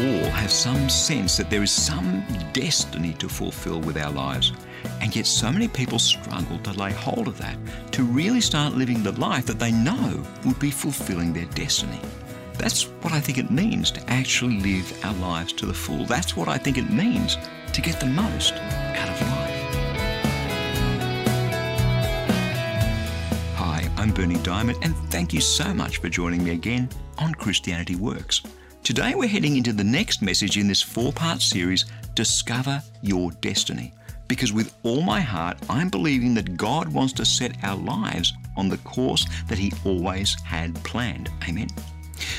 all have some sense that there is some destiny to fulfill with our lives. And yet, so many people struggle to lay hold of that, to really start living the life that they know would be fulfilling their destiny. That's what I think it means to actually live our lives to the full. That's what I think it means to get the most out of life. Hi, I'm Berni Dymet, and thank you so much for joining me again on Christianity Works. Today we're heading into the next message in this four part series Discover Your Destiny. Because with all my heart, I'm believing that God wants to set our lives on the course that He always had planned. Amen.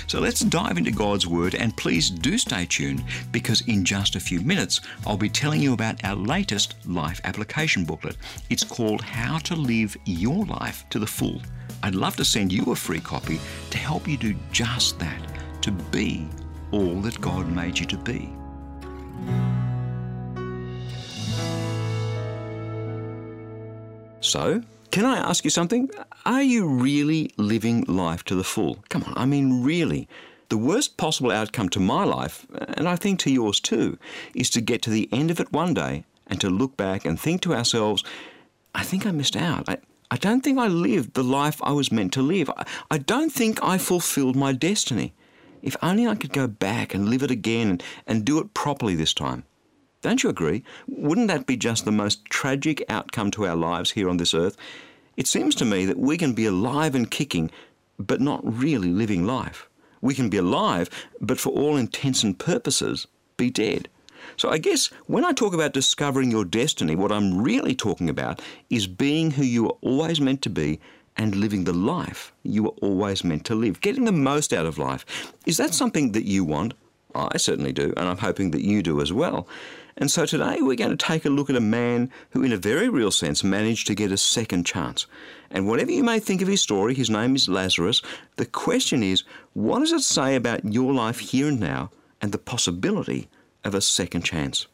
So let's dive into God's Word and please do stay tuned because in just a few minutes I'll be telling you about our latest life application booklet. It's called How to Live Your Life to the Full. I'd love to send you a free copy to help you do just that to be all that God made you to be. So, can I ask you something? Are you really living life to the full? Come on, I mean, really. The worst possible outcome to my life, and I think to yours too, is to get to the end of it one day and to look back and think to ourselves, I think I missed out. I, I don't think I lived the life I was meant to live. I, I don't think I fulfilled my destiny. If only I could go back and live it again and, and do it properly this time. Don't you agree? Wouldn't that be just the most tragic outcome to our lives here on this earth? It seems to me that we can be alive and kicking, but not really living life. We can be alive, but for all intents and purposes, be dead. So I guess when I talk about discovering your destiny, what I'm really talking about is being who you are always meant to be and living the life you were always meant to live, getting the most out of life. Is that something that you want? I certainly do, and I'm hoping that you do as well. And so today we're going to take a look at a man who, in a very real sense, managed to get a second chance. And whatever you may think of his story, his name is Lazarus. The question is, what does it say about your life here and now and the possibility of a second chance?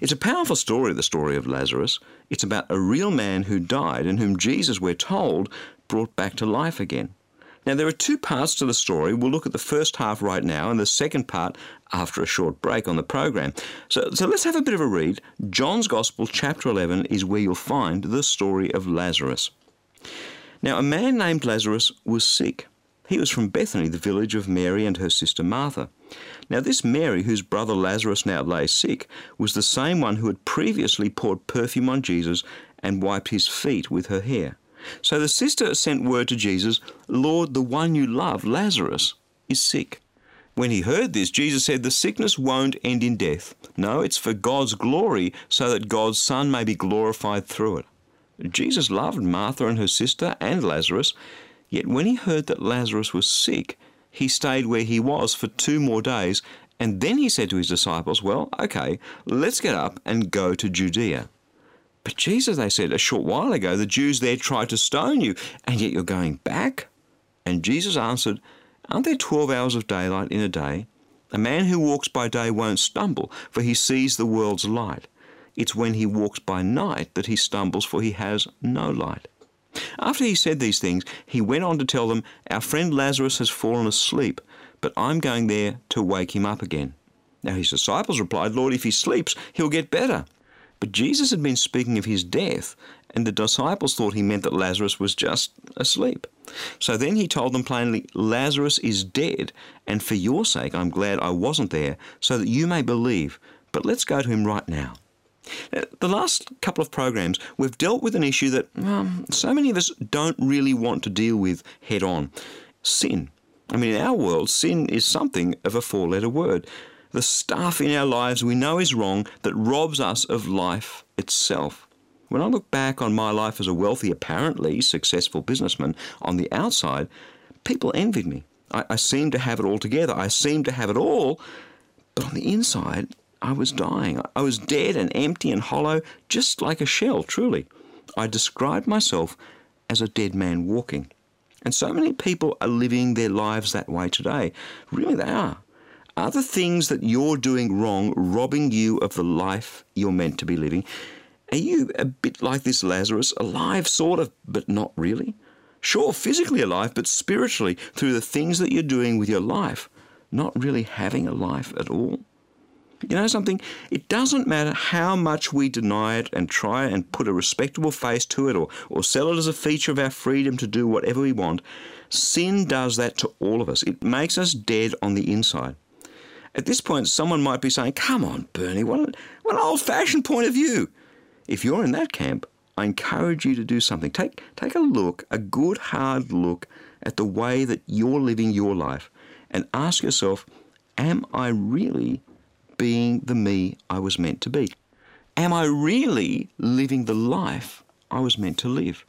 It's a powerful story, the story of Lazarus. It's about a real man who died and whom Jesus, we're told, brought back to life again. Now, there are two parts to the story. We'll look at the first half right now and the second part after a short break on the program. So, so let's have a bit of a read. John's Gospel, chapter 11, is where you'll find the story of Lazarus. Now, a man named Lazarus was sick. He was from Bethany, the village of Mary and her sister Martha. Now, this Mary, whose brother Lazarus now lay sick, was the same one who had previously poured perfume on Jesus and wiped his feet with her hair. So the sister sent word to Jesus, Lord, the one you love, Lazarus, is sick. When he heard this, Jesus said, The sickness won't end in death. No, it's for God's glory, so that God's Son may be glorified through it. Jesus loved Martha and her sister and Lazarus, yet when he heard that Lazarus was sick, he stayed where he was for two more days, and then he said to his disciples, Well, okay, let's get up and go to Judea. But Jesus, they said, a short while ago, the Jews there tried to stone you, and yet you're going back? And Jesus answered, Aren't there 12 hours of daylight in a day? A man who walks by day won't stumble, for he sees the world's light. It's when he walks by night that he stumbles, for he has no light. After he said these things, he went on to tell them, Our friend Lazarus has fallen asleep, but I'm going there to wake him up again. Now his disciples replied, Lord, if he sleeps, he'll get better. But Jesus had been speaking of his death, and the disciples thought he meant that Lazarus was just asleep. So then he told them plainly, Lazarus is dead, and for your sake I'm glad I wasn't there, so that you may believe. But let's go to him right now. The last couple of programs, we've dealt with an issue that um, so many of us don't really want to deal with head on sin. I mean, in our world, sin is something of a four letter word the stuff in our lives we know is wrong that robs us of life itself. When I look back on my life as a wealthy, apparently successful businessman on the outside, people envied me. I, I seemed to have it all together. I seemed to have it all, but on the inside, I was dying. I was dead and empty and hollow, just like a shell, truly. I described myself as a dead man walking. And so many people are living their lives that way today. Really, they are. Are the things that you're doing wrong robbing you of the life you're meant to be living? Are you a bit like this Lazarus, alive sort of, but not really? Sure, physically alive, but spiritually through the things that you're doing with your life, not really having a life at all? You know something? It doesn't matter how much we deny it and try and put a respectable face to it or, or sell it as a feature of our freedom to do whatever we want. Sin does that to all of us. It makes us dead on the inside. At this point, someone might be saying, Come on, Berni, what an, what an old fashioned point of view. If you're in that camp, I encourage you to do something. Take, take a look, a good hard look at the way that you're living your life and ask yourself, Am I really being the me I was meant to be? Am I really living the life I was meant to live?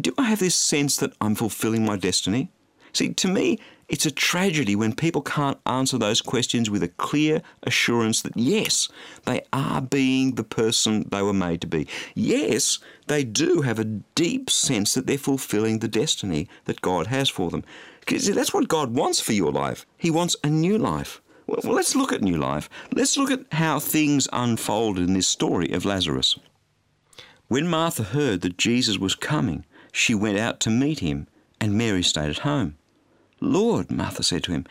Do I have this sense that I'm fulfilling my destiny? See, to me, it's a tragedy when people can't answer those questions with a clear assurance that yes, they are being the person they were made to be. Yes, they do have a deep sense that they're fulfilling the destiny that God has for them. Because that's what God wants for your life. He wants a new life. Well, let's look at new life. Let's look at how things unfolded in this story of Lazarus. When Martha heard that Jesus was coming, she went out to meet him, and Mary stayed at home. Lord, Martha said to him,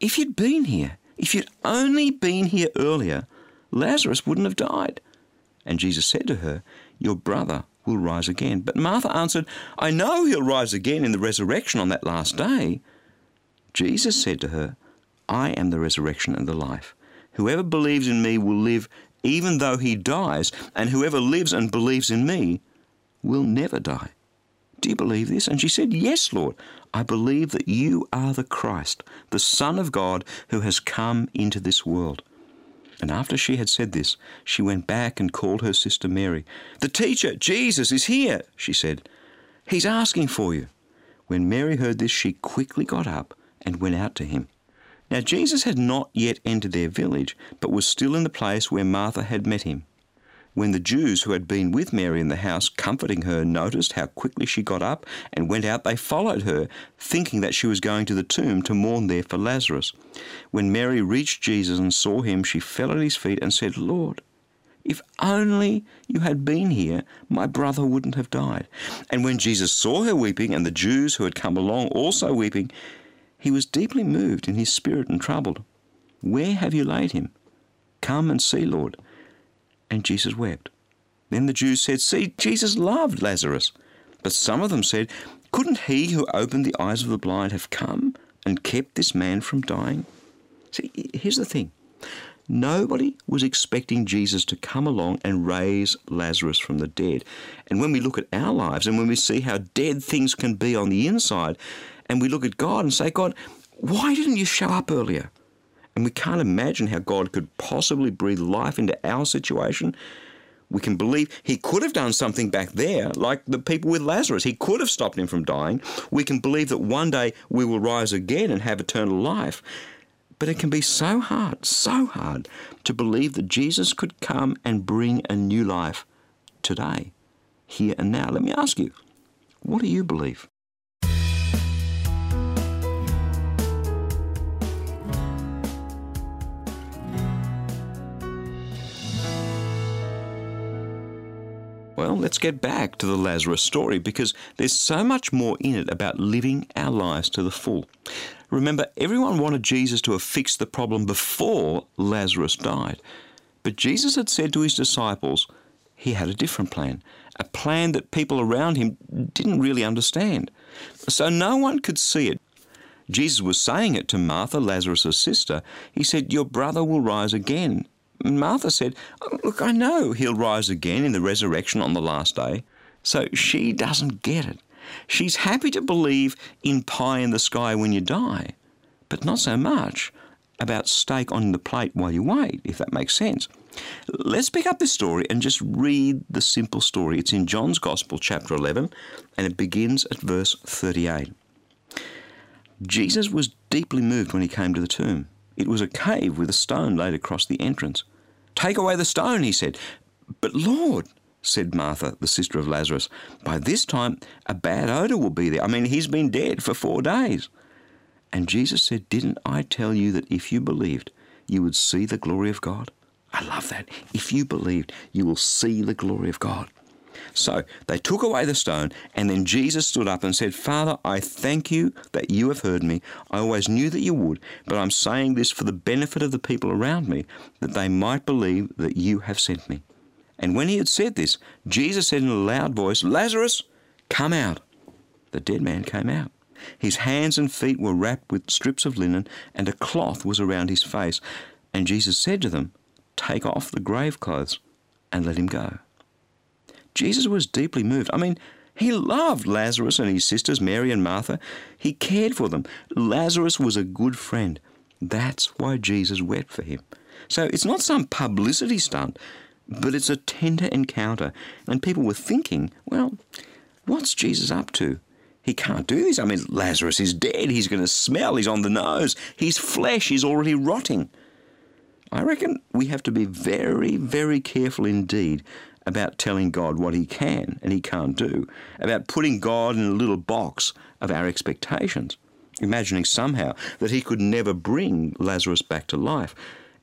if you'd been here, if you'd only been here earlier, Lazarus wouldn't have died. And Jesus said to her, Your brother will rise again. But Martha answered, I know he'll rise again in the resurrection on that last day. Jesus said to her, I am the resurrection and the life. Whoever believes in me will live even though he dies, and whoever lives and believes in me will never die. Do you believe this? And she said, Yes, Lord. I believe that you are the Christ, the Son of God, who has come into this world. And after she had said this, she went back and called her sister Mary. The teacher, Jesus, is here, she said. He's asking for you. When Mary heard this, she quickly got up and went out to him. Now Jesus had not yet entered their village, but was still in the place where Martha had met him. When the Jews who had been with Mary in the house comforting her noticed how quickly she got up and went out, they followed her, thinking that she was going to the tomb to mourn there for Lazarus. When Mary reached Jesus and saw him, she fell at his feet and said, Lord, if only you had been here, my brother wouldn't have died. And when Jesus saw her weeping, and the Jews who had come along also weeping, he was deeply moved in his spirit and troubled. Where have you laid him? Come and see, Lord. And Jesus wept. Then the Jews said, See, Jesus loved Lazarus. But some of them said, Couldn't he who opened the eyes of the blind have come and kept this man from dying? See, here's the thing nobody was expecting Jesus to come along and raise Lazarus from the dead. And when we look at our lives and when we see how dead things can be on the inside, and we look at God and say, God, why didn't you show up earlier? And we can't imagine how God could possibly breathe life into our situation. We can believe He could have done something back there, like the people with Lazarus. He could have stopped him from dying. We can believe that one day we will rise again and have eternal life. But it can be so hard, so hard to believe that Jesus could come and bring a new life today, here and now. Let me ask you, what do you believe? Well, let's get back to the Lazarus story because there's so much more in it about living our lives to the full. Remember, everyone wanted Jesus to have fixed the problem before Lazarus died. But Jesus had said to his disciples he had a different plan, a plan that people around him didn't really understand. So no one could see it. Jesus was saying it to Martha, Lazarus' sister. He said, Your brother will rise again. Martha said, oh, Look, I know he'll rise again in the resurrection on the last day. So she doesn't get it. She's happy to believe in pie in the sky when you die, but not so much about steak on the plate while you wait, if that makes sense. Let's pick up this story and just read the simple story. It's in John's Gospel, chapter 11, and it begins at verse 38. Jesus was deeply moved when he came to the tomb. It was a cave with a stone laid across the entrance. Take away the stone, he said. But Lord, said Martha, the sister of Lazarus, by this time a bad odour will be there. I mean, he's been dead for four days. And Jesus said, Didn't I tell you that if you believed, you would see the glory of God? I love that. If you believed, you will see the glory of God. So they took away the stone, and then Jesus stood up and said, Father, I thank you that you have heard me. I always knew that you would, but I'm saying this for the benefit of the people around me, that they might believe that you have sent me. And when he had said this, Jesus said in a loud voice, Lazarus, come out. The dead man came out. His hands and feet were wrapped with strips of linen, and a cloth was around his face. And Jesus said to them, Take off the grave clothes and let him go. Jesus was deeply moved. I mean, he loved Lazarus and his sisters, Mary and Martha. He cared for them. Lazarus was a good friend. That's why Jesus wept for him. So it's not some publicity stunt, but it's a tender encounter. And people were thinking, well, what's Jesus up to? He can't do this. I mean, Lazarus is dead. He's going to smell. He's on the nose. His flesh is already rotting. I reckon we have to be very, very careful indeed about telling God what he can and he can't do, about putting God in a little box of our expectations, imagining somehow that he could never bring Lazarus back to life,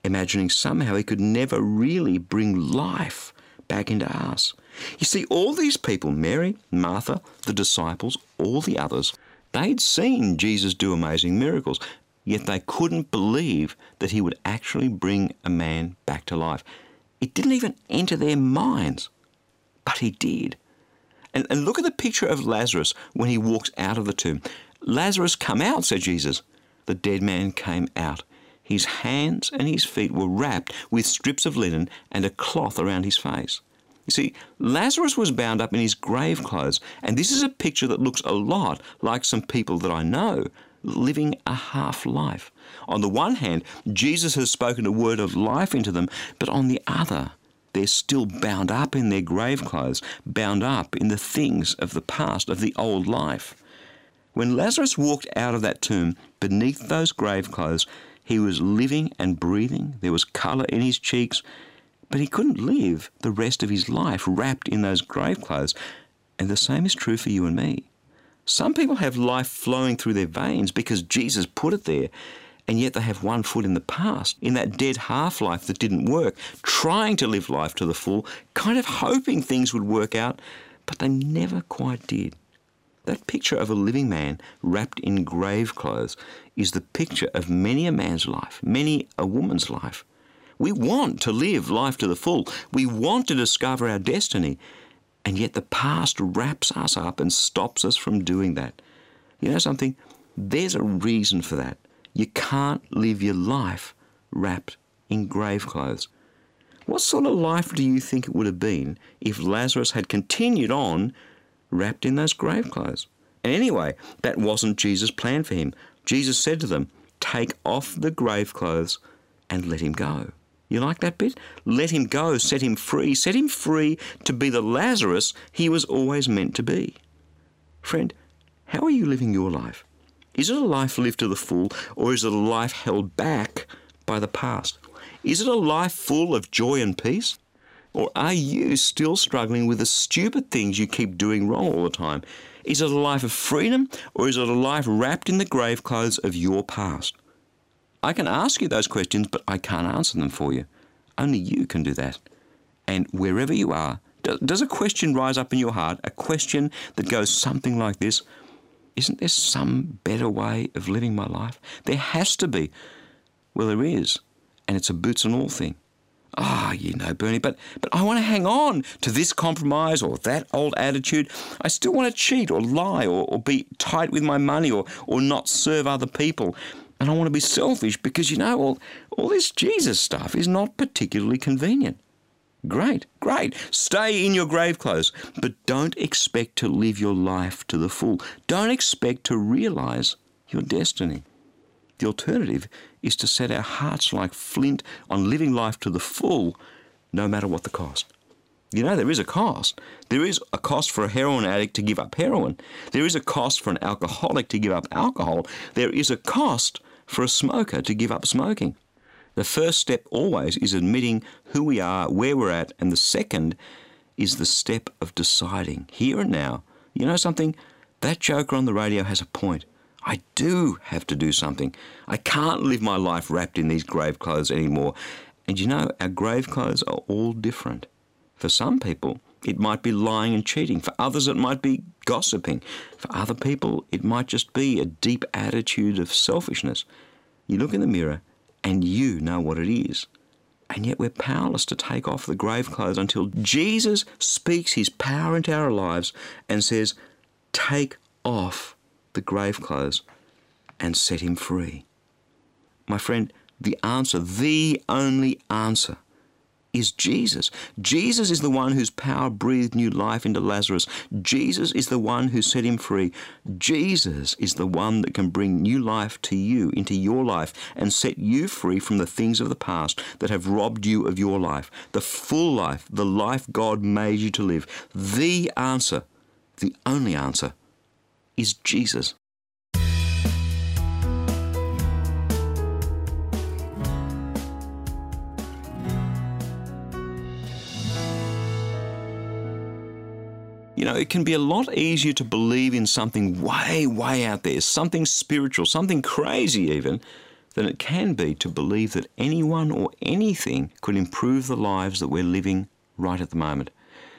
imagining somehow he could never really bring life back into us. You see, all these people, Mary, Martha, the disciples, all the others, they'd seen Jesus do amazing miracles, yet they couldn't believe that he would actually bring a man back to life. It didn't even enter their minds, but he did. And, and look at the picture of Lazarus when he walks out of the tomb. Lazarus, come out, said Jesus. The dead man came out. His hands and his feet were wrapped with strips of linen and a cloth around his face. You see, Lazarus was bound up in his grave clothes, and this is a picture that looks a lot like some people that I know living a half life. On the one hand, Jesus has spoken a word of life into them, but on the other, they're still bound up in their grave clothes, bound up in the things of the past, of the old life. When Lazarus walked out of that tomb, beneath those grave clothes, he was living and breathing. There was colour in his cheeks, but he couldn't live the rest of his life wrapped in those grave clothes. And the same is true for you and me. Some people have life flowing through their veins because Jesus put it there, and yet they have one foot in the past, in that dead half life that didn't work, trying to live life to the full, kind of hoping things would work out, but they never quite did. That picture of a living man wrapped in grave clothes is the picture of many a man's life, many a woman's life. We want to live life to the full. We want to discover our destiny. And yet the past wraps us up and stops us from doing that. You know something? There's a reason for that. You can't live your life wrapped in grave clothes. What sort of life do you think it would have been if Lazarus had continued on wrapped in those grave clothes? And anyway, that wasn't Jesus' plan for him. Jesus said to them, Take off the grave clothes and let him go. You like that bit? Let him go, set him free, set him free to be the Lazarus he was always meant to be. Friend, how are you living your life? Is it a life lived to the full, or is it a life held back by the past? Is it a life full of joy and peace? Or are you still struggling with the stupid things you keep doing wrong all the time? Is it a life of freedom, or is it a life wrapped in the grave clothes of your past? I can ask you those questions, but I can't answer them for you. Only you can do that. And wherever you are, does a question rise up in your heart? A question that goes something like this Isn't there some better way of living my life? There has to be. Well, there is. And it's a boots and all thing. Ah, oh, you know, Berni, but, but I want to hang on to this compromise or that old attitude. I still want to cheat or lie or, or be tight with my money or, or not serve other people and I want to be selfish because you know all all this Jesus stuff is not particularly convenient. Great, great. Stay in your grave clothes, but don't expect to live your life to the full. Don't expect to realize your destiny. The alternative is to set our hearts like flint on living life to the full, no matter what the cost. You know, there is a cost. There is a cost for a heroin addict to give up heroin. There is a cost for an alcoholic to give up alcohol. There is a cost for a smoker to give up smoking. The first step always is admitting who we are, where we're at, and the second is the step of deciding here and now. You know something? That joker on the radio has a point. I do have to do something. I can't live my life wrapped in these grave clothes anymore. And you know, our grave clothes are all different. For some people, it might be lying and cheating. For others, it might be gossiping. For other people, it might just be a deep attitude of selfishness. You look in the mirror and you know what it is. And yet we're powerless to take off the grave clothes until Jesus speaks his power into our lives and says, Take off the grave clothes and set him free. My friend, the answer, the only answer, is Jesus. Jesus is the one whose power breathed new life into Lazarus. Jesus is the one who set him free. Jesus is the one that can bring new life to you, into your life, and set you free from the things of the past that have robbed you of your life, the full life, the life God made you to live. The answer, the only answer, is Jesus. You know, it can be a lot easier to believe in something way, way out there, something spiritual, something crazy even, than it can be to believe that anyone or anything could improve the lives that we're living right at the moment.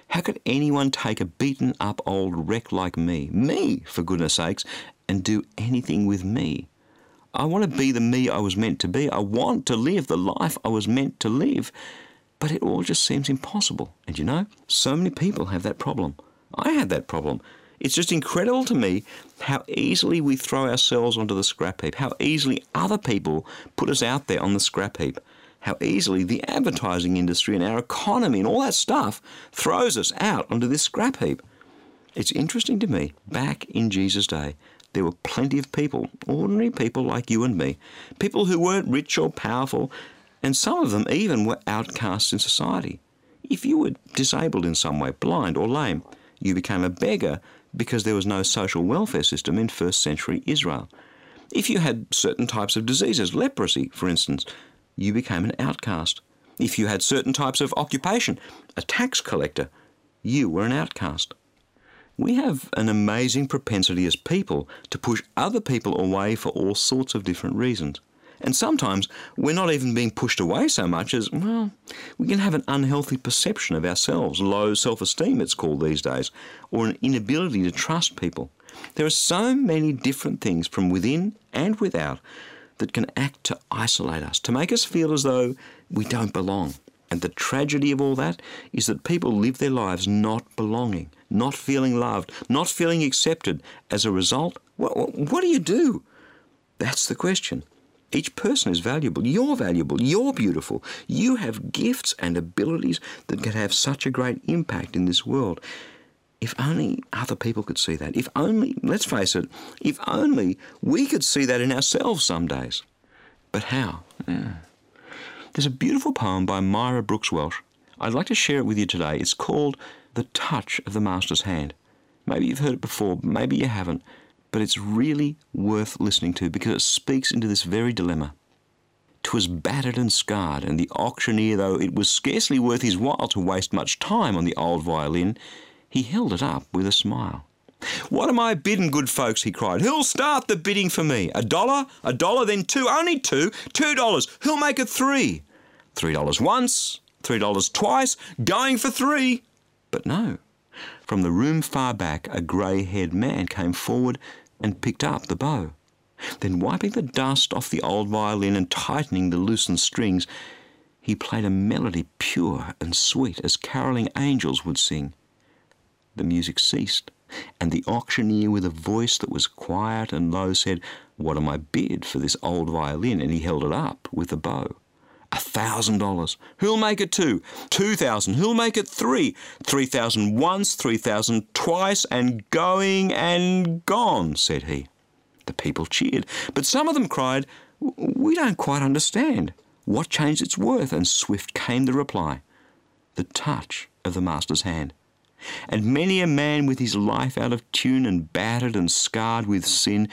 How could anyone take a beaten up old wreck like me, me, for goodness sakes, and do anything with me? I want to be the me I was meant to be. I want to live the life I was meant to live. But it all just seems impossible. And you know, so many people have that problem. I had that problem. It's just incredible to me how easily we throw ourselves onto the scrap heap, how easily other people put us out there on the scrap heap, how easily the advertising industry and our economy and all that stuff throws us out onto this scrap heap. It's interesting to me, back in Jesus' day, there were plenty of people, ordinary people like you and me, people who weren't rich or powerful, and some of them even were outcasts in society. If you were disabled in some way, blind or lame, you became a beggar because there was no social welfare system in first century Israel. If you had certain types of diseases, leprosy, for instance, you became an outcast. If you had certain types of occupation, a tax collector, you were an outcast. We have an amazing propensity as people to push other people away for all sorts of different reasons. And sometimes we're not even being pushed away so much as, well, we can have an unhealthy perception of ourselves, low self esteem, it's called these days, or an inability to trust people. There are so many different things from within and without that can act to isolate us, to make us feel as though we don't belong. And the tragedy of all that is that people live their lives not belonging, not feeling loved, not feeling accepted. As a result, what, what do you do? That's the question. Each person is valuable. You're valuable. You're beautiful. You have gifts and abilities that can have such a great impact in this world. If only other people could see that. If only, let's face it, if only we could see that in ourselves some days. But how? Yeah. There's a beautiful poem by Myra Brooks Welch. I'd like to share it with you today. It's called The Touch of the Master's Hand. Maybe you've heard it before, maybe you haven't but it's really worth listening to because it speaks into this very dilemma. 'Twas battered and scarred, and the auctioneer, though it was scarcely worth his while to waste much time on the old violin, he held it up with a smile. What am I bidding, good folks? he cried. Who'll start the bidding for me? A dollar? A dollar, then two? Only two? Two dollars. Who'll make it three? Three dollars once, three dollars twice, going for three. But no, from the room far back, a grey haired man came forward and picked up the bow. Then, wiping the dust off the old violin and tightening the loosened strings, he played a melody pure and sweet as caroling angels would sing. The music ceased, and the auctioneer, with a voice that was quiet and low, said, What am I bid for this old violin? And he held it up with the bow. A thousand dollars. Who'll make it two? Two thousand. Who'll make it three? Three thousand once, three thousand twice, and going and gone, said he. The people cheered, but some of them cried, We don't quite understand. What changed its worth? And swift came the reply the touch of the Master's hand. And many a man with his life out of tune and battered and scarred with sin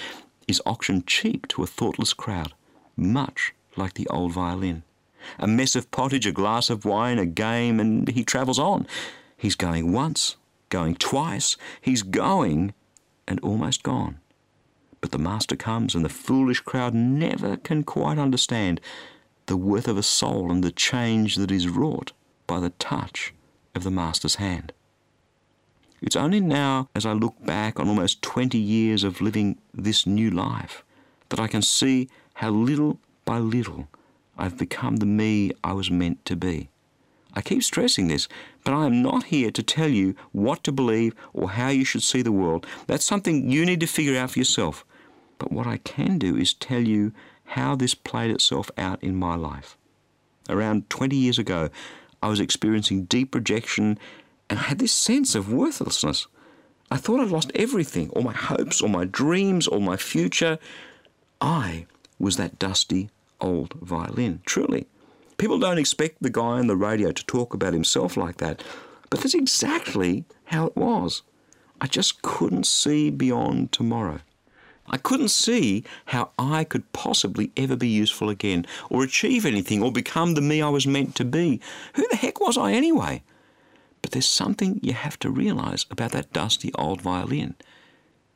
is auctioned cheap to a thoughtless crowd, much like the old violin a mess of pottage, a glass of wine, a game, and he travels on. He's going once, going twice, he's going and almost gone. But the Master comes, and the foolish crowd never can quite understand the worth of a soul and the change that is wrought by the touch of the Master's hand. It's only now, as I look back on almost 20 years of living this new life, that I can see how little by little I've become the me I was meant to be. I keep stressing this, but I am not here to tell you what to believe or how you should see the world. That's something you need to figure out for yourself. But what I can do is tell you how this played itself out in my life. Around 20 years ago, I was experiencing deep rejection and I had this sense of worthlessness. I thought I'd lost everything all my hopes, all my dreams, all my future. I was that dusty old violin, truly. People don't expect the guy on the radio to talk about himself like that, but that's exactly how it was. I just couldn't see beyond tomorrow. I couldn't see how I could possibly ever be useful again, or achieve anything, or become the me I was meant to be. Who the heck was I anyway? But there's something you have to realize about that dusty old violin.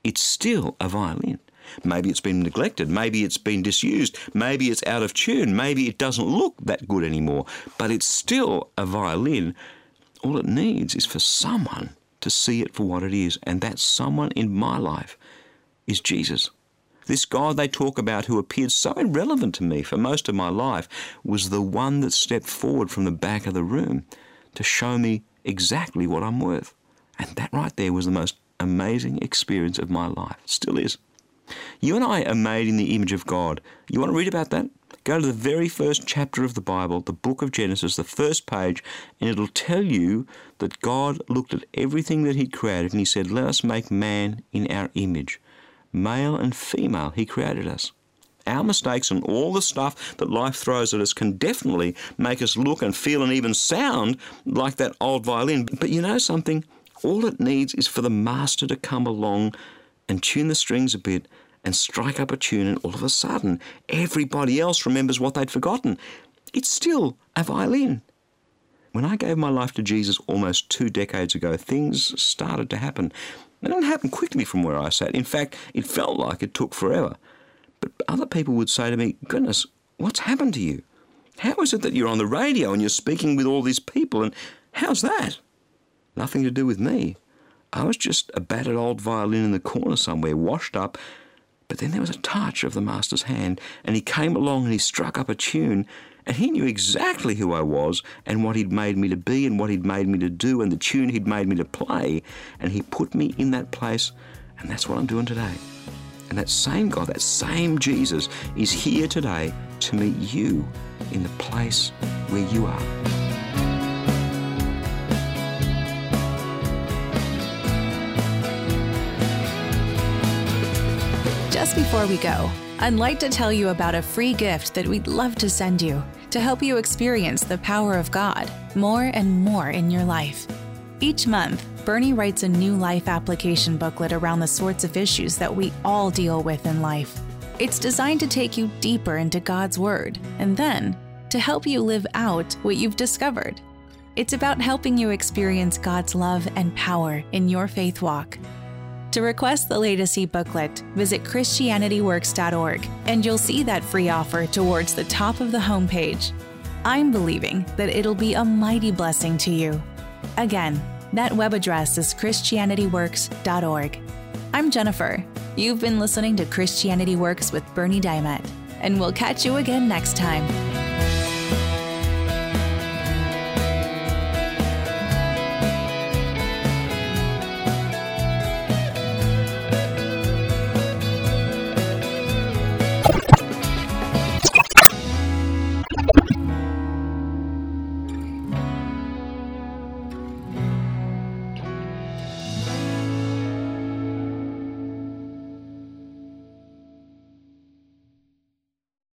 It's still a violin. Maybe it's been neglected, maybe it's been disused, maybe it's out of tune, maybe it doesn't look that good anymore, but it's still a violin. All it needs is for someone to see it for what it is, and that someone in my life is Jesus. This God they talk about, who appeared so irrelevant to me for most of my life, was the one that stepped forward from the back of the room to show me exactly what I'm worth. And that right there was the most amazing experience of my life. Still is. You and I are made in the image of God. You want to read about that? Go to the very first chapter of the Bible, the book of Genesis, the first page, and it'll tell you that God looked at everything that He'd created and He said, Let us make man in our image. Male and female, He created us. Our mistakes and all the stuff that life throws at us can definitely make us look and feel and even sound like that old violin. But you know something? All it needs is for the master to come along and tune the strings a bit and strike up a tune, and all of a sudden, everybody else remembers what they'd forgotten. It's still a violin. When I gave my life to Jesus almost two decades ago, things started to happen. They didn't happen quickly from where I sat. In fact, it felt like it took forever. But other people would say to me, Goodness, what's happened to you? How is it that you're on the radio and you're speaking with all these people? And how's that? Nothing to do with me. I was just a battered old violin in the corner somewhere, washed up. But then there was a touch of the master's hand, and he came along and he struck up a tune, and he knew exactly who I was and what he'd made me to be and what he'd made me to do and the tune he'd made me to play, and he put me in that place, and that's what I'm doing today. And that same God, that same Jesus, is here today to meet you in the place where you are. Just before we go, I'd like to tell you about a free gift that we'd love to send you to help you experience the power of God more and more in your life. Each month, Berni writes a new life application booklet around the sorts of issues that we all deal with in life. It's designed to take you deeper into God's Word and then to help you live out what you've discovered. It's about helping you experience God's love and power in your faith walk to request the latest e-booklet, visit christianityworks.org and you'll see that free offer towards the top of the homepage. I'm believing that it'll be a mighty blessing to you. Again, that web address is christianityworks.org. I'm Jennifer. You've been listening to Christianity Works with Berni Dymet, and we'll catch you again next time.